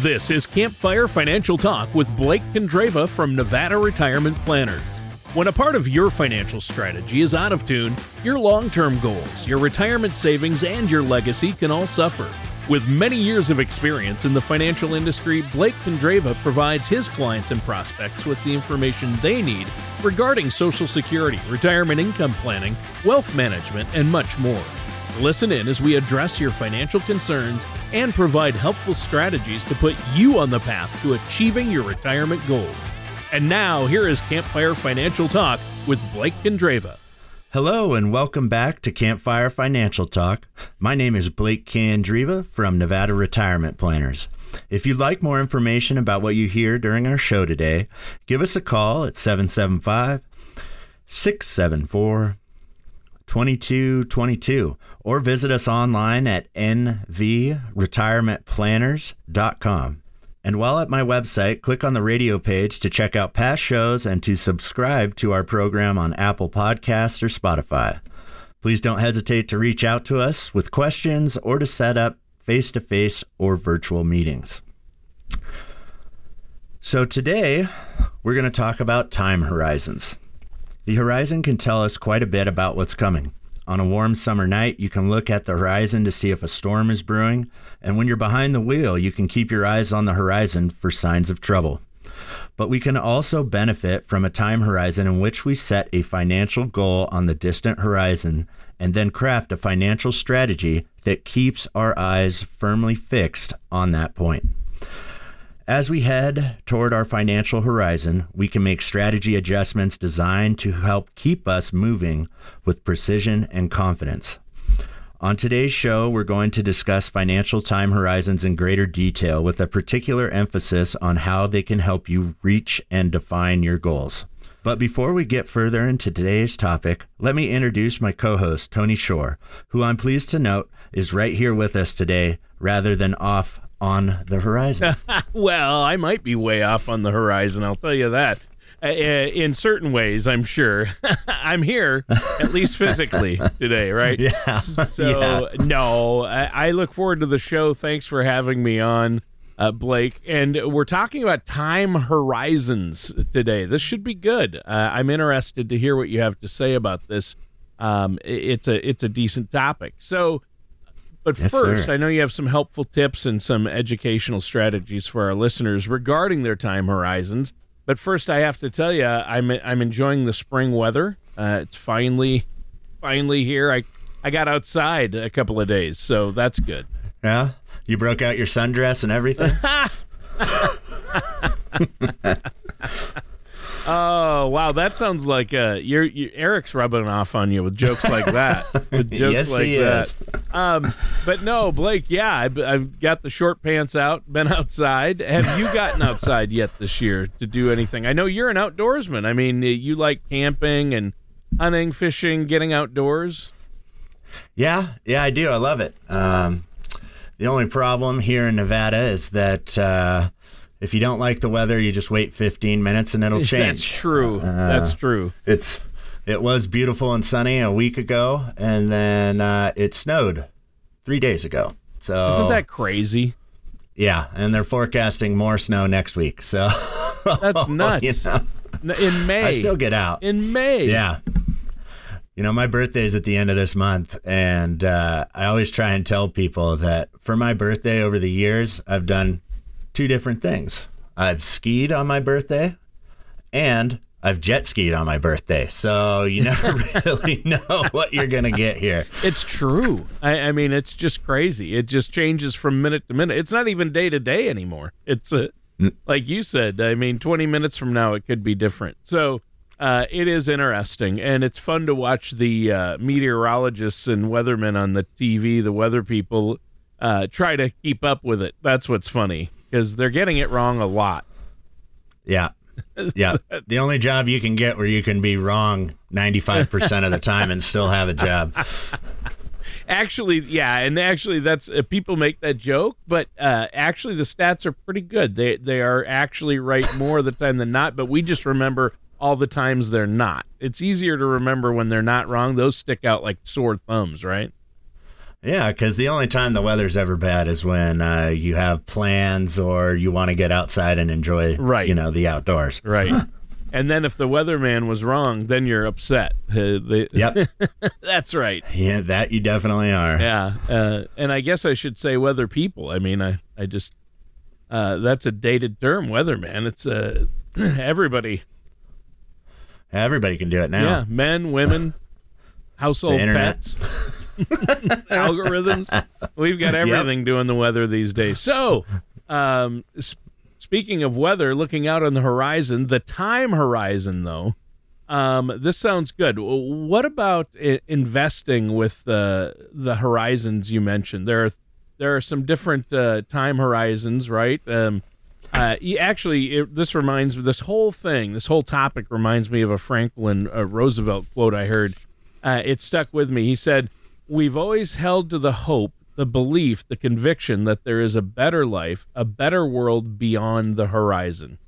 This is Campfire Financial Talk with Blake Condreva from Nevada Retirement Planners. When a part of your financial strategy is out of tune, your long term goals, your retirement savings, and your legacy can all suffer. With many years of experience in the financial industry, Blake Condreva provides his clients and prospects with the information they need regarding Social Security, retirement income planning, wealth management, and much more. Listen in as we address your financial concerns and provide helpful strategies to put you on the path to achieving your retirement goals. And now, here is Campfire Financial Talk with Blake Condreva. Hello and welcome back to Campfire Financial Talk. My name is Blake Condreva from Nevada Retirement Planners. If you'd like more information about what you hear during our show today, give us a call at 775 674 2222 or visit us online at nvretirementplanners.com. And while at my website, click on the radio page to check out past shows and to subscribe to our program on Apple Podcasts or Spotify. Please don't hesitate to reach out to us with questions or to set up face to face or virtual meetings. So, today we're going to talk about time horizons. The horizon can tell us quite a bit about what's coming. On a warm summer night, you can look at the horizon to see if a storm is brewing, and when you're behind the wheel, you can keep your eyes on the horizon for signs of trouble. But we can also benefit from a time horizon in which we set a financial goal on the distant horizon and then craft a financial strategy that keeps our eyes firmly fixed on that point. As we head toward our financial horizon, we can make strategy adjustments designed to help keep us moving with precision and confidence. On today's show, we're going to discuss financial time horizons in greater detail with a particular emphasis on how they can help you reach and define your goals. But before we get further into today's topic, let me introduce my co host, Tony Shore, who I'm pleased to note is right here with us today rather than off on the horizon. well, I might be way off on the horizon, I'll tell you that. Uh, uh in certain ways, I'm sure. I'm here, at least physically, today, right? Yeah. So, yeah. no, I, I, look forward to the show. Thanks for having me on, uh, Blake. And we're talking about time horizons today. This should be good. Uh, I'm interested to hear what you have to say about this. Um, it's a it's a decent topic. So, but yes, first, sir. I know you have some helpful tips and some educational strategies for our listeners regarding their time horizons. But first, I have to tell you, I'm I'm enjoying the spring weather. Uh, it's finally finally here. I I got outside a couple of days, so that's good. Yeah, you broke out your sundress and everything. Oh wow, that sounds like uh, you're, you, Eric's rubbing off on you with jokes like that. With jokes yes, like he that. is. Um, but no, Blake. Yeah, I've, I've got the short pants out. Been outside. Have you gotten outside yet this year to do anything? I know you're an outdoorsman. I mean, you like camping and hunting, fishing, getting outdoors. Yeah, yeah, I do. I love it. Um, the only problem here in Nevada is that. Uh, if you don't like the weather, you just wait 15 minutes and it'll change. That's true. Uh, That's true. It's it was beautiful and sunny a week ago, and then uh, it snowed three days ago. So isn't that crazy? Yeah, and they're forecasting more snow next week. So that's nuts. you know, in May, I still get out in May. Yeah. You know, my birthday is at the end of this month, and uh, I always try and tell people that for my birthday over the years, I've done two different things. I've skied on my birthday and I've jet skied on my birthday. So you never really know what you're going to get here. It's true. I, I, mean, it's just crazy. It just changes from minute to minute. It's not even day to day anymore. It's a, like you said, I mean, 20 minutes from now, it could be different. So, uh, it is interesting, and it's fun to watch the uh, meteorologists and weathermen on the TV, the weather people, uh, try to keep up with it. That's what's funny because they're getting it wrong a lot. Yeah. Yeah. the only job you can get where you can be wrong 95% of the time and still have a job. actually, yeah, and actually that's uh, people make that joke, but uh, actually the stats are pretty good. They they are actually right more of the time than not, but we just remember all the times they're not. It's easier to remember when they're not wrong. Those stick out like sore thumbs, right? Yeah, because the only time the weather's ever bad is when uh, you have plans or you want to get outside and enjoy, Right. you know, the outdoors. Right. And then if the weatherman was wrong, then you're upset. Uh, they- Yep. that's right. yeah, that you definitely are. Yeah. Uh, and I guess I should say weather people. I mean, I, I just, uh, that's a dated term, weatherman. It's uh, everybody. Everybody can do it now. Yeah. Men, women, household The pets, algorithms. We've got everything doing the weather these days. So, um, s- speaking of weather, looking out on the horizon, the time horizon, though, um, this sounds good. What about I- investing with uh, the horizons you mentioned? There are there are some different uh, time horizons, right? Um, uh, actually, it, this reminds me. This whole thing, this whole topic, reminds me of a Franklin uh, Roosevelt quote I heard. Uh, it stuck with me. He said, "We've always held to the hope, the belief, the conviction that there is a better life, a better world beyond the horizon."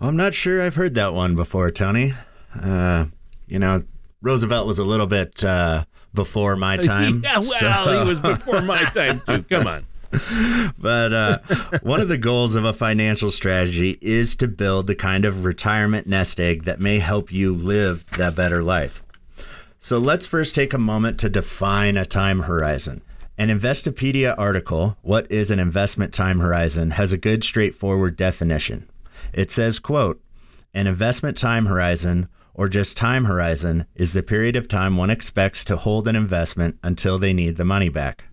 I'm not sure I've heard that one before, Tony. Uh, you know, Roosevelt was a little bit uh, before my time. yeah, well, so- he was before my time too. Come on. But uh, one of the goals of a financial strategy is to build the kind of retirement nest egg that may help you live that better life. So let's first take a moment to define a time horizon. An Investopedia article, What is an Investment Time Horizon, has a good straightforward definition. It says, quote, an investment time horizon or just time horizon is the period of time one expects to hold an investment until they need the money back.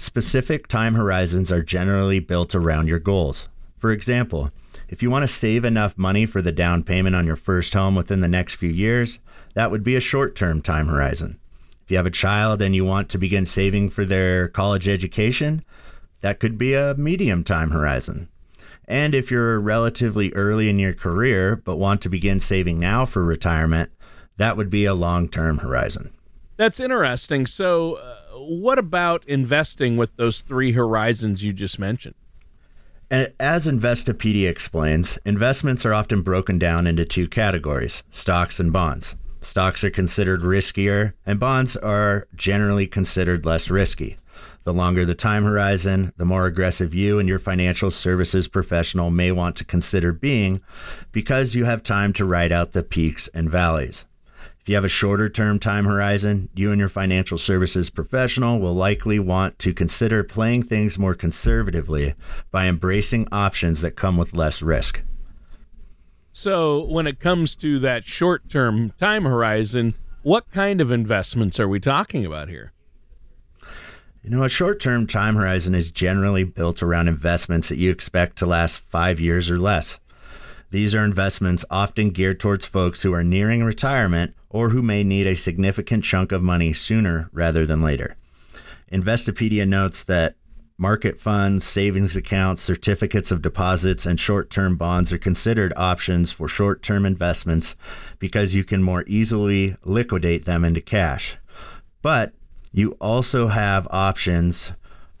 Specific time horizons are generally built around your goals. For example, if you want to save enough money for the down payment on your first home within the next few years, that would be a short term time horizon. If you have a child and you want to begin saving for their college education, that could be a medium time horizon. And if you're relatively early in your career but want to begin saving now for retirement, that would be a long term horizon. That's interesting. So, uh, what about investing with those three horizons you just mentioned? As Investopedia explains, investments are often broken down into two categories stocks and bonds. Stocks are considered riskier, and bonds are generally considered less risky. The longer the time horizon, the more aggressive you and your financial services professional may want to consider being because you have time to ride out the peaks and valleys. If you have a shorter term time horizon, you and your financial services professional will likely want to consider playing things more conservatively by embracing options that come with less risk. So, when it comes to that short term time horizon, what kind of investments are we talking about here? You know, a short term time horizon is generally built around investments that you expect to last five years or less. These are investments often geared towards folks who are nearing retirement or who may need a significant chunk of money sooner rather than later. Investopedia notes that market funds, savings accounts, certificates of deposits, and short term bonds are considered options for short term investments because you can more easily liquidate them into cash. But you also have options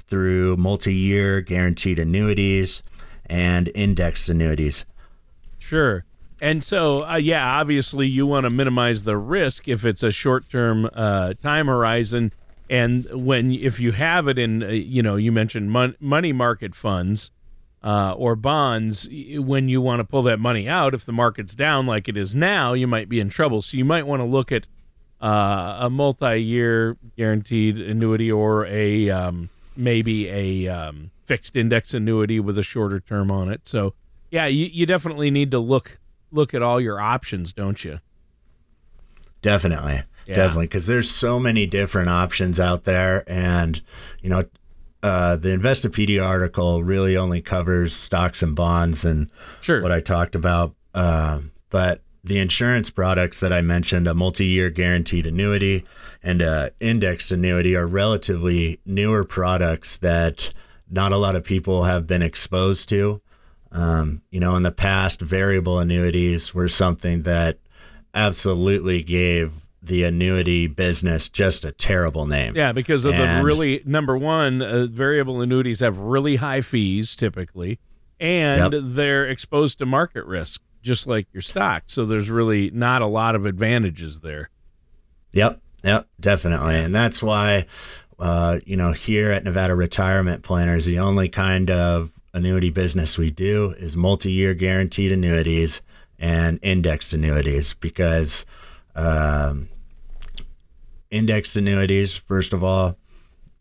through multi year guaranteed annuities and indexed annuities. Sure. And so, uh, yeah, obviously, you want to minimize the risk if it's a short-term uh, time horizon, and when if you have it in, uh, you know, you mentioned mon- money market funds uh, or bonds, when you want to pull that money out, if the market's down like it is now, you might be in trouble. So you might want to look at uh, a multi-year guaranteed annuity or a um, maybe a um, fixed index annuity with a shorter term on it. So yeah, you, you definitely need to look look at all your options, don't you? Definitely. Yeah. Definitely. Because there's so many different options out there. And, you know, uh, the Investopedia article really only covers stocks and bonds and Sure. what I talked about. Um, but the insurance products that I mentioned, a multi year guaranteed annuity and a indexed annuity, are relatively newer products that not a lot of people have been exposed to. Um, you know, in the past, variable annuities were something that absolutely gave the annuity business just a terrible name. yeah, because of the really number one, uh, variable annuities have really high fees typically, and Yep. they're exposed to market risk just like your stock. So there's really not a lot of advantages there. Yep. Yep, definitely. And that's why, uh, you know, here at Nevada Retirement Planners, the only kind of annuity business we do is multi year guaranteed annuities and indexed annuities because um, indexed annuities, first of all,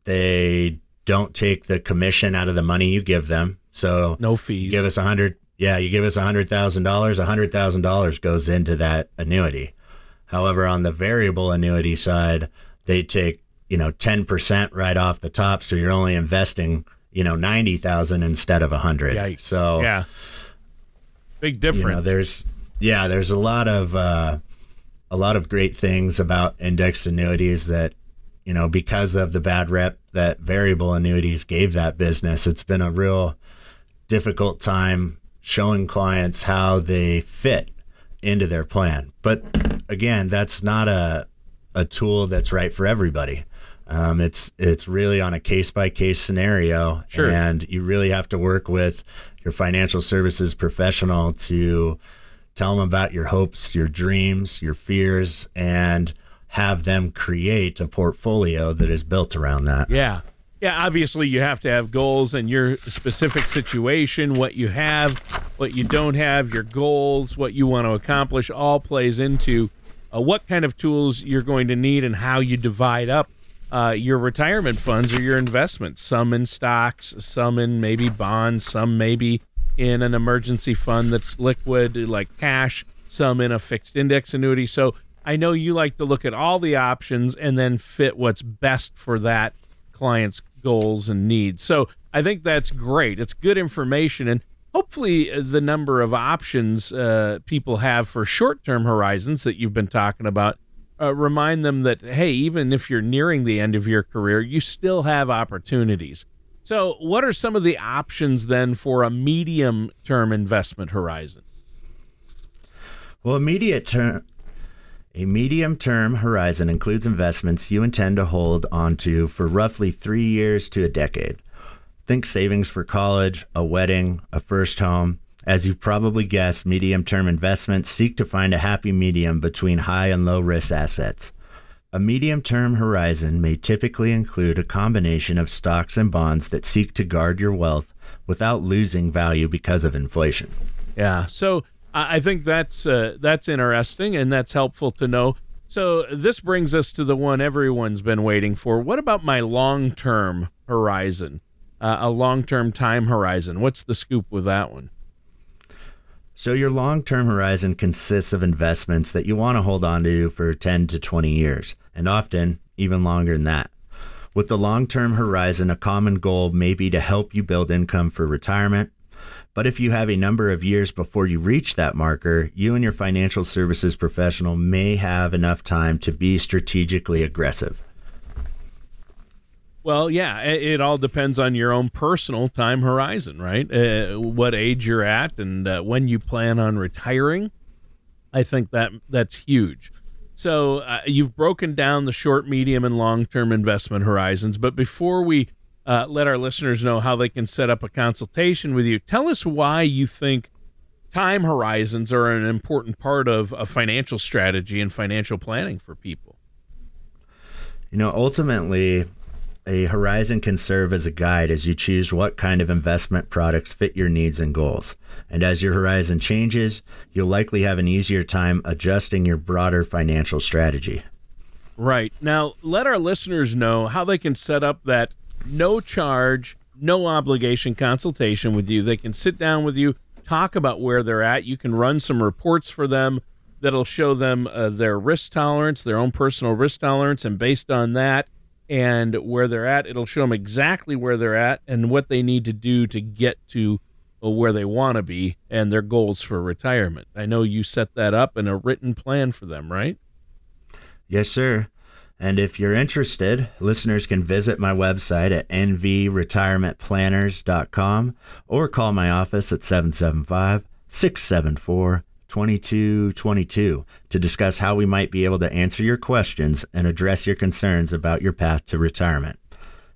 they don't take the commission out of the money you give them. So no fees. Give us a hundred. Yeah, you give us a hundred thousand dollars. A hundred thousand dollars goes into that annuity. However, on the variable annuity side, they take you know ten percent right off the top, so you're only investing you know ninety thousand instead of a hundred. So yeah, big difference. You know, there's yeah, there's a lot of uh, a lot of great things about indexed annuities that you know because of the bad rep that variable annuities gave that business. It's been a real difficult time showing clients how they fit into their plan. But again, that's not a a tool that's right for everybody. Um, it's it's really on a case by case scenario, sure. and you really have to work with your financial services professional to tell them about your hopes, your dreams, your fears, and have them create a portfolio that is built around that. Yeah. Yeah, obviously you have to have goals in your specific situation, what you have, what you don't have, your goals, what you want to accomplish all plays into uh, what kind of tools you're going to need and how you divide up uh, your retirement funds or your investments. Some in stocks, some in maybe bonds, some maybe in an emergency fund that's liquid like cash, some in a fixed index annuity. So I know you like to look at all the options and then fit what's best for that client's goals and needs. So I think that's great. It's good information, and hopefully uh, the number of options uh, people have for short-term horizons that you've been talking about uh, remind them that hey, even if you're nearing the end of your career, you still have opportunities. So, what are some of the options then for a medium-term investment horizon? Well, immediate term a medium term horizon includes investments you intend to hold onto for roughly three years to a decade. Think savings for college, a wedding, a first home. As you've probably guessed, medium term investments seek to find a happy medium between high and low risk assets. A medium term horizon may typically include a combination of stocks and bonds that seek to guard your wealth without losing value because of inflation. Yeah. So I think that's uh, that's interesting and that's helpful to know. So this brings us to the one everyone's been waiting for. What about my long-term horizon? Uh, a long-term time horizon. What's the scoop with that one? So your long-term horizon consists of investments that you want to hold on to for 10 to 20 years, and often even longer than that. With the long-term horizon, a common goal may be to help you build income for retirement, but if you have a number of years before you reach that marker, you and your financial services professional may have enough time to be strategically aggressive. Well, yeah, it all depends on your own personal time horizon, right? Uh, what age you're at and uh, when you plan on retiring. I think that that's huge. So uh, you've broken down the short, medium, and long-term investment horizons. But before we uh, let our listeners know how they can set up a consultation with you. Tell us why you think time horizons are an important part of a financial strategy and financial planning for people. You know, ultimately, a horizon can serve as a guide as you choose what kind of investment products fit your needs and goals. And as your horizon changes, you'll likely have an easier time adjusting your broader financial strategy. Right. Now, let our listeners know how they can set up that no charge, no obligation consultation with you. They can sit down with you, talk about where they're at. You can run some reports for them that'll show them uh, their risk tolerance, their own personal risk tolerance, and based on that and where they're at, it'll show them exactly where they're at and what they need to do to get to uh, where they want to be and their goals for retirement. I know you set that up in a written plan for them, right? Yes, sir. And if you're interested, listeners can visit my website at nvretirementplanners.com or call my office at 775 674 2222 to discuss how we might be able to answer your questions and address your concerns about your path to retirement.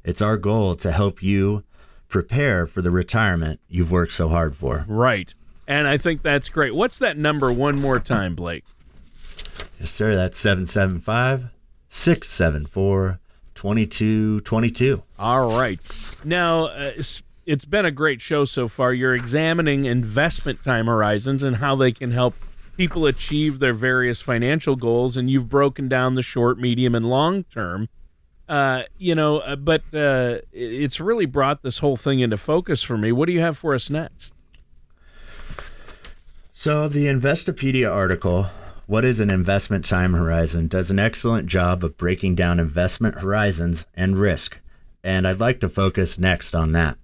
It's our goal to help you prepare for the retirement you've worked so hard for. Right. And I think that's great. What's that number one more time, Blake? Yes, sir. That's 775 674 2222. All right. Now, uh, it's been a great show so far. You're examining investment time horizons and how they can help people achieve their various financial goals, and you've broken down the short, medium, and long term. Uh, you know, uh, but uh, it's really brought this whole thing into focus for me. What do you have for us next? So, the Investopedia article, What is an Investment Time Horizon, does an excellent job of breaking down investment horizons and risk. And I'd like to focus next on that.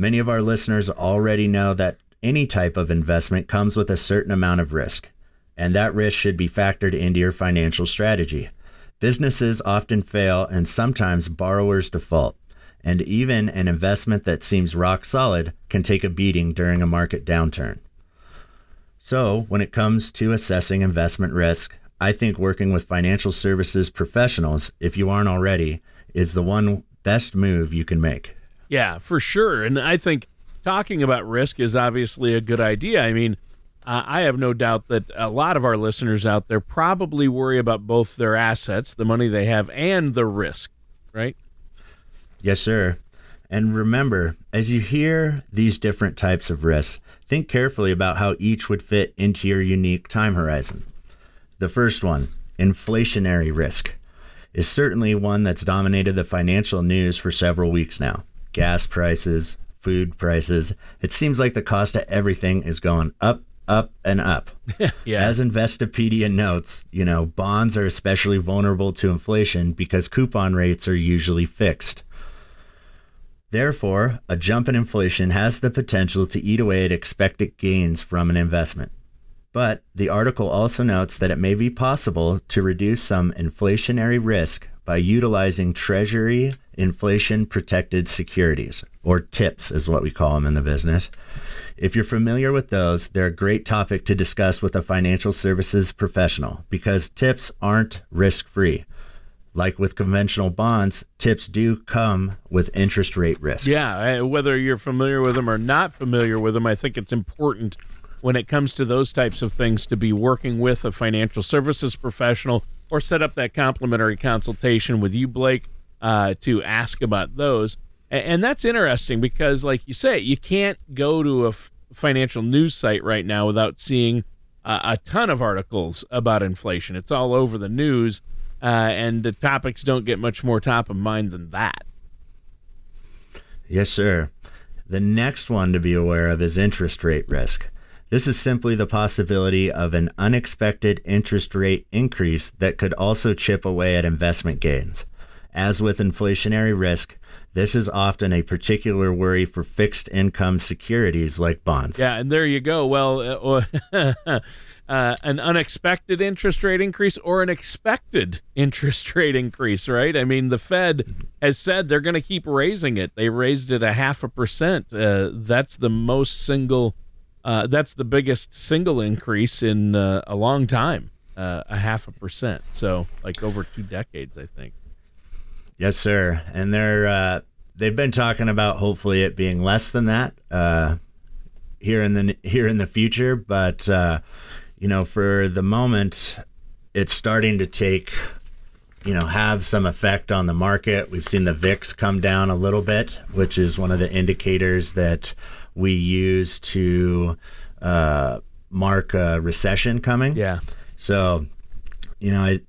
Many of our listeners already know that any type of investment comes with a certain amount of risk, and that risk should be factored into your financial strategy. Businesses often fail, and sometimes borrowers default. And even an investment that seems rock solid can take a beating during a market downturn. So, when it comes to assessing investment risk, I think working with financial services professionals, if you aren't already, is the one best move you can make. Yeah, for sure. And I think talking about risk is obviously a good idea. I mean, uh, I have no doubt that a lot of our listeners out there probably worry about both their assets, the money they have, and the risk, right? Yes, sir. And remember, as you hear these different types of risks, think carefully about how each would fit into your unique time horizon. The first one, inflationary risk, is certainly one that's dominated the financial news for several weeks now gas prices, food prices. It seems like the cost of everything is going up, up, and up. yeah. As Investopedia notes, you know, bonds are especially vulnerable to inflation because coupon rates are usually fixed. Therefore, a jump in inflation has the potential to eat away at expected gains from an investment. But the article also notes that it may be possible to reduce some inflationary risk by utilizing Treasury inflation protected securities, or TIPS is what we call them in the business. If you're familiar with those, they're a great topic to discuss with a financial services professional because TIPS aren't risk free. Like with conventional bonds, TIPS do come with interest rate risk. Yeah, whether you're familiar with them or not familiar with them, I think it's important when it comes to those types of things to be working with a financial services professional or set up that complimentary consultation with you, Blake, uh, to ask about those. And, and, that's interesting because, like you say, you can't go to a f- financial news site right now without seeing uh, a ton of articles about inflation. It's all over the news, uh, and the topics don't get much more top of mind than that. Yes, sir. The next one to be aware of is interest rate risk. This is simply the possibility of an unexpected interest rate increase that could also chip away at investment gains. As with inflationary risk, this is often a particular worry for fixed income securities like bonds. Yeah, and there you go. Well, uh, uh, an unexpected interest rate increase or an expected interest rate increase, right? I mean, the Fed has said they're going to keep raising it. They raised it a half a percent. Uh, that's the most single uh, that's the biggest single increase in uh, a long time, uh, a half a percent. So, like over two decades, I think. Yes, sir. And they're uh, they've been talking about hopefully it being less than that uh, here in the here in the future. But uh, you know, for the moment, it's starting to take you know have some effect on the market. We've seen the VIX come down a little bit, which is one of the indicators that we use to uh, mark a recession coming. Yeah. So, you know, I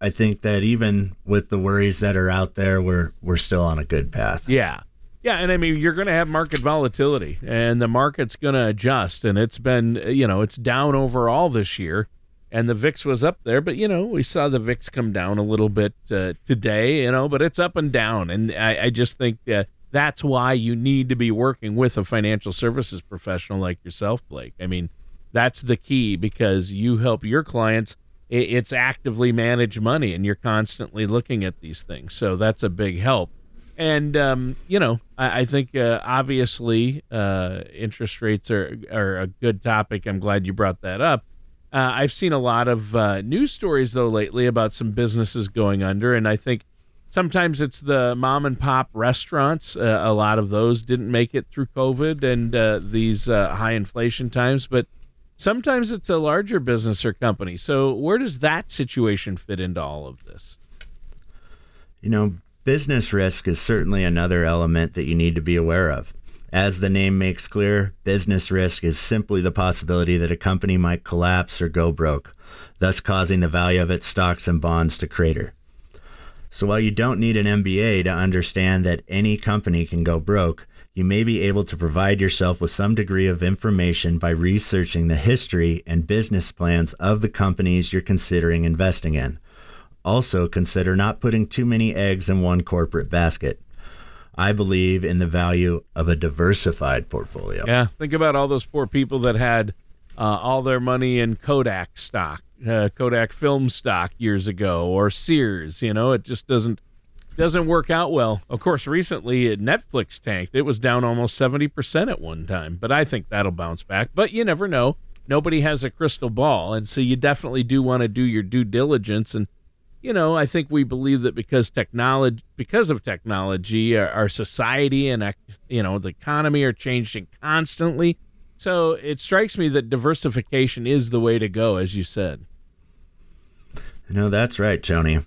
I think that even with the worries that are out there, we're we're still on a good path. Yeah. Yeah, and I mean you're going to have market volatility and the market's going to adjust and it's been, you know, it's down overall this year and the VIX was up there, but you know, we saw the VIX come down a little bit uh, today, you know, but it's up and down and I, I just think uh, that's why you need to be working with a financial services professional like yourself, Blake. I mean, that's the key because you help your clients. It's actively managed money, and you're constantly looking at these things. So that's a big help. And um, you know, I, I think uh, obviously uh, interest rates are are a good topic. I'm glad you brought that up. Uh, I've seen a lot of uh, news stories though lately about some businesses going under, and I think sometimes it's the mom and pop restaurants. Uh, a lot of those didn't make it through COVID and uh, these high inflation times, but Sometimes it's a larger business or company. So, where does that situation fit into all of this? You know, business risk is certainly another element that you need to be aware of. As the name makes clear, business risk is simply the possibility that a company might collapse or go broke, thus causing the value of its stocks and bonds to crater. So while you don't need an MBA to understand that any company can go broke, you may be able to provide yourself with some degree of information by researching the history and business plans of the companies you're considering investing in. Also, consider not putting too many eggs in one corporate basket. I believe in the value of a diversified portfolio. Yeah, think about all those poor people that had uh, all their money in Kodak stock, uh, Kodak film stock years ago, or Sears. You know, it just doesn't doesn't work out well. Of course, recently Netflix tanked. It was down almost 70% at one time, but I think that'll bounce back. But you never know. Nobody has a crystal ball, and so you definitely do want to do your due diligence and you know, I think we believe that because technology, because of technology, our, our, society and you know the economy are changing constantly. So it strikes me that diversification is the way to go, as you said. No, that's right, Tony.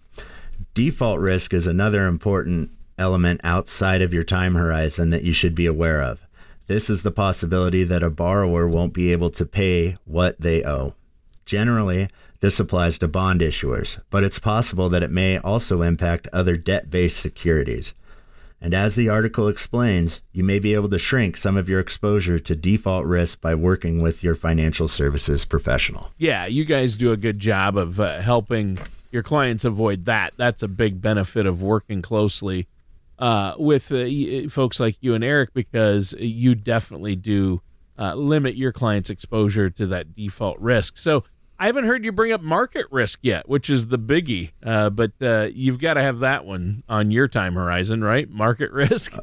Default risk is another important element outside of your time horizon that you should be aware of. This is the possibility that a borrower won't be able to pay what they owe. Generally, this applies to bond issuers, but it's possible that it may also impact other debt based securities. And as the article explains, you may be able to shrink some of your exposure to default risk by working with your financial services professional. Yeah, you guys do a good job of uh, helping your clients avoid that. That's a big benefit of working closely uh, with uh, folks like you and Eric because you definitely do uh, limit your clients' exposure to that default risk. So I haven't heard you bring up market risk yet, which is the biggie. Uh, but uh, you've got to have that one on your time horizon, right? Market risk.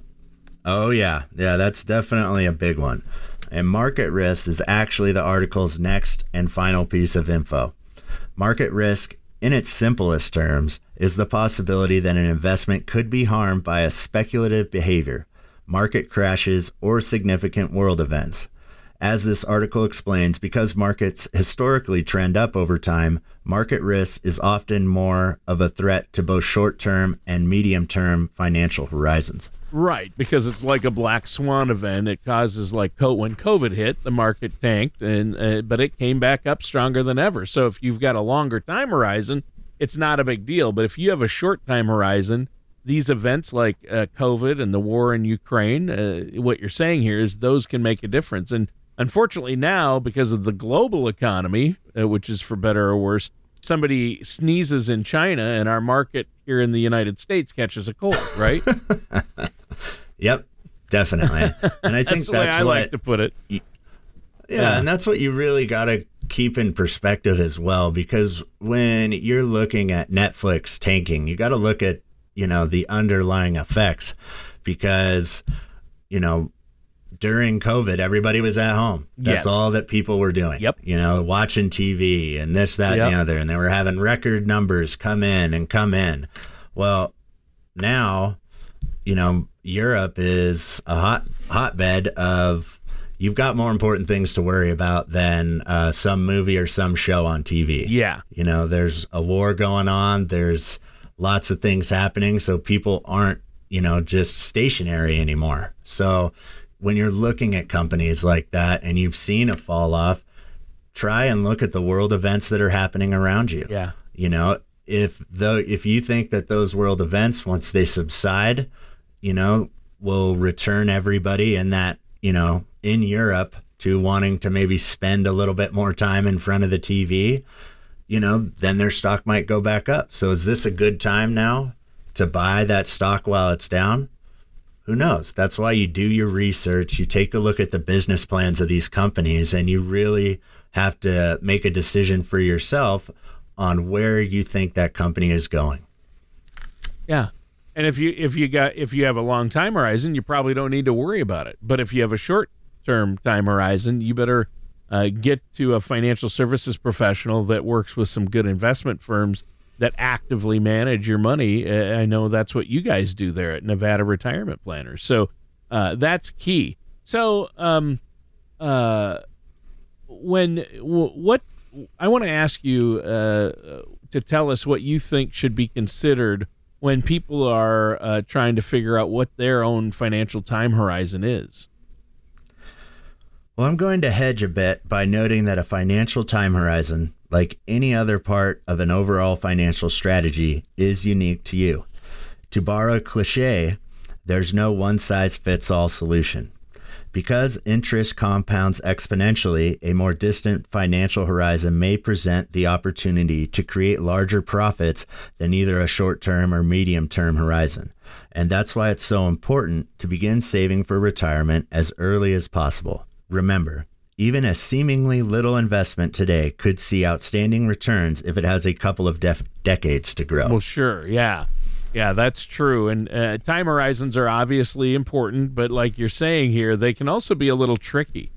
Oh yeah, yeah, that's definitely a big one. And market risk is actually the article's next and final piece of info. Market risk in its simplest terms, is the possibility that an investment could be harmed by a speculative behavior, market crashes, or significant world events. As this article explains, because markets historically trend up over time, market risk is often more of a threat to both short term and medium term financial horizons. Right, because it's like a black swan event. It causes like when COVID hit, the market tanked, and uh, but it came back up stronger than ever. So if you've got a longer time horizon, it's not a big deal. But if you have a short time horizon, these events like uh, COVID and the war in Ukraine, uh, what you're saying here is those can make a difference. And unfortunately, now because of the global economy, uh, which is for better or worse, somebody sneezes in China and our market here in the United States catches a cold, right? Yep, definitely. And I think that's, that's I what like to put it. Yeah, yeah, and that's what you really got to keep in perspective as well because when you're looking at Netflix tanking, you got to look at, you know, the underlying effects because you know, during COVID, everybody was at home. That's yes. all that people were doing. Yep. You know, watching TV and this, that, yep. and the other. And they were having record numbers come in and come in. Well, now, you know, Europe is a hot hotbed of you've got more important things to worry about than uh, some movie or some show on TV. Yeah, you know, there's a war going on. There's lots of things happening, so people aren't you know just stationary anymore. So when you're looking at companies like that and you've seen a fall off, try and look at the world events that are happening around you. Yeah, you know, if the if you think that those world events once they subside you know, will return everybody in that, you know, in Europe to wanting to maybe spend a little bit more time in front of the TV, you know, then their stock might go back up. So is this a good time now to buy that stock while it's down? Who knows? That's why you do your research, you take a look at the business plans of these companies and you really have to make a decision for yourself on where you think that company is going. Yeah. And if you if you got if you have a long time horizon, you probably don't need to worry about it. But if you have a short term time horizon, you better uh, get to a financial services professional that works with some good investment firms that actively manage your money. Uh, I know that's what you guys do there at Nevada Retirement Planners. So uh, that's key. So, um, uh, when what I want to ask you uh, to tell us what you think should be considered when people are uh, trying to figure out what their own financial time horizon is. Well, I'm going to hedge a bit by noting that a financial time horizon, like any other part of an overall financial strategy, is unique to you. To borrow a cliche, there's no one size fits all solution. Because interest compounds exponentially, a more distant financial horizon may present the opportunity to create larger profits than either a short term or medium term horizon. And that's why it's so important to begin saving for retirement as early as possible. Remember, even a seemingly little investment today could see outstanding returns if it has a couple of decades to grow. Well, sure, yeah. Yeah, that's true. And uh, time horizons are obviously important, but like you're saying here, they can also be a little tricky.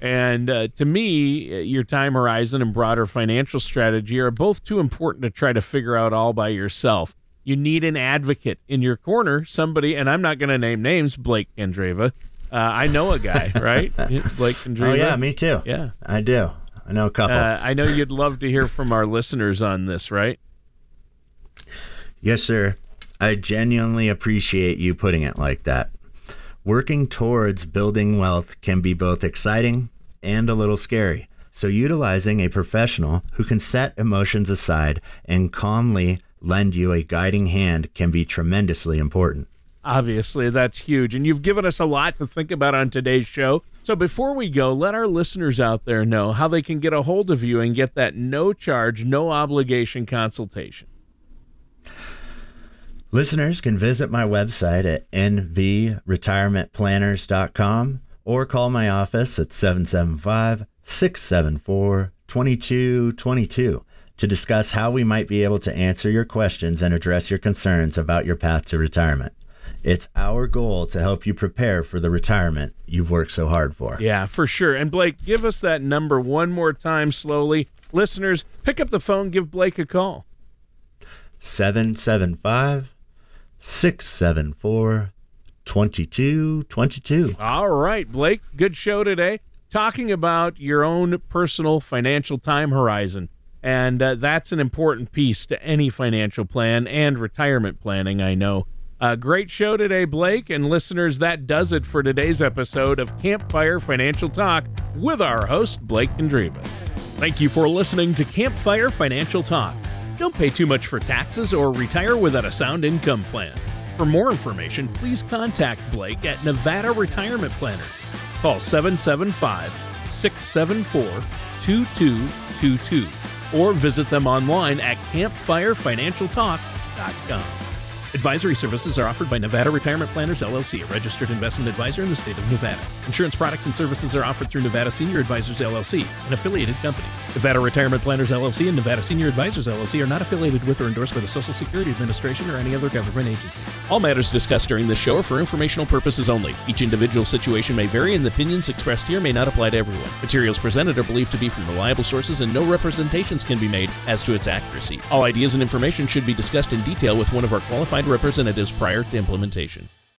And uh, to me, your time horizon and broader financial strategy are both too important to try to figure out all by yourself. You need an advocate in your corner, somebody, and I'm not going to name names, Blake Candreva. Uh, I know a guy, right? Blake Candreva. Oh, yeah, me too. Yeah. I do. I know a couple. Uh, I know you'd love to hear from our listeners on this, right? Yes, sir. I genuinely appreciate you putting it like that. Working towards building wealth can be both exciting and a little scary. So, utilizing a professional who can set emotions aside and calmly lend you a guiding hand can be tremendously important. Obviously, that's huge. And you've given us a lot to think about on today's show. So, before we go, let our listeners out there know how they can get a hold of you and get that no charge, no obligation consultation. Listeners can visit my website at nvretirementplanners.com or call my office at 775 674 2222 to discuss how we might be able to answer your questions and address your concerns about your path to retirement. It's our goal to help you prepare for the retirement you've worked so hard for. Yeah, for sure. And Blake, give us that number one more time slowly. Listeners, pick up the phone, give Blake a call. 775 674 2222. All right, Blake, good show today. Talking about your own personal financial time horizon. And uh, that's an important piece to any financial plan and retirement planning, I know. Uh, great show today, Blake. And listeners, that does it for today's episode of Campfire Financial Talk with our host, Blake Candreva. Thank you for listening to Campfire Financial Talk. Don't pay too much for taxes or retire without a sound income plan. For more information, please contact Blake at Nevada Retirement Planners. Call 775 674 2222 or visit them online at campfirefinancialtalk.com. Advisory services are offered by Nevada Retirement Planners LLC, a registered investment advisor in the state of Nevada. Insurance products and services are offered through Nevada Senior Advisors LLC, an affiliated company. Nevada Retirement Planners LLC and Nevada Senior Advisors LLC are not affiliated with or endorsed by the Social Security Administration or any other government agency. All matters discussed during this show are for informational purposes only. Each individual situation may vary, and the opinions expressed here may not apply to everyone. Materials presented are believed to be from reliable sources, and no representations can be made as to its accuracy. All ideas and information should be discussed in detail with one of our qualified representatives prior to implementation.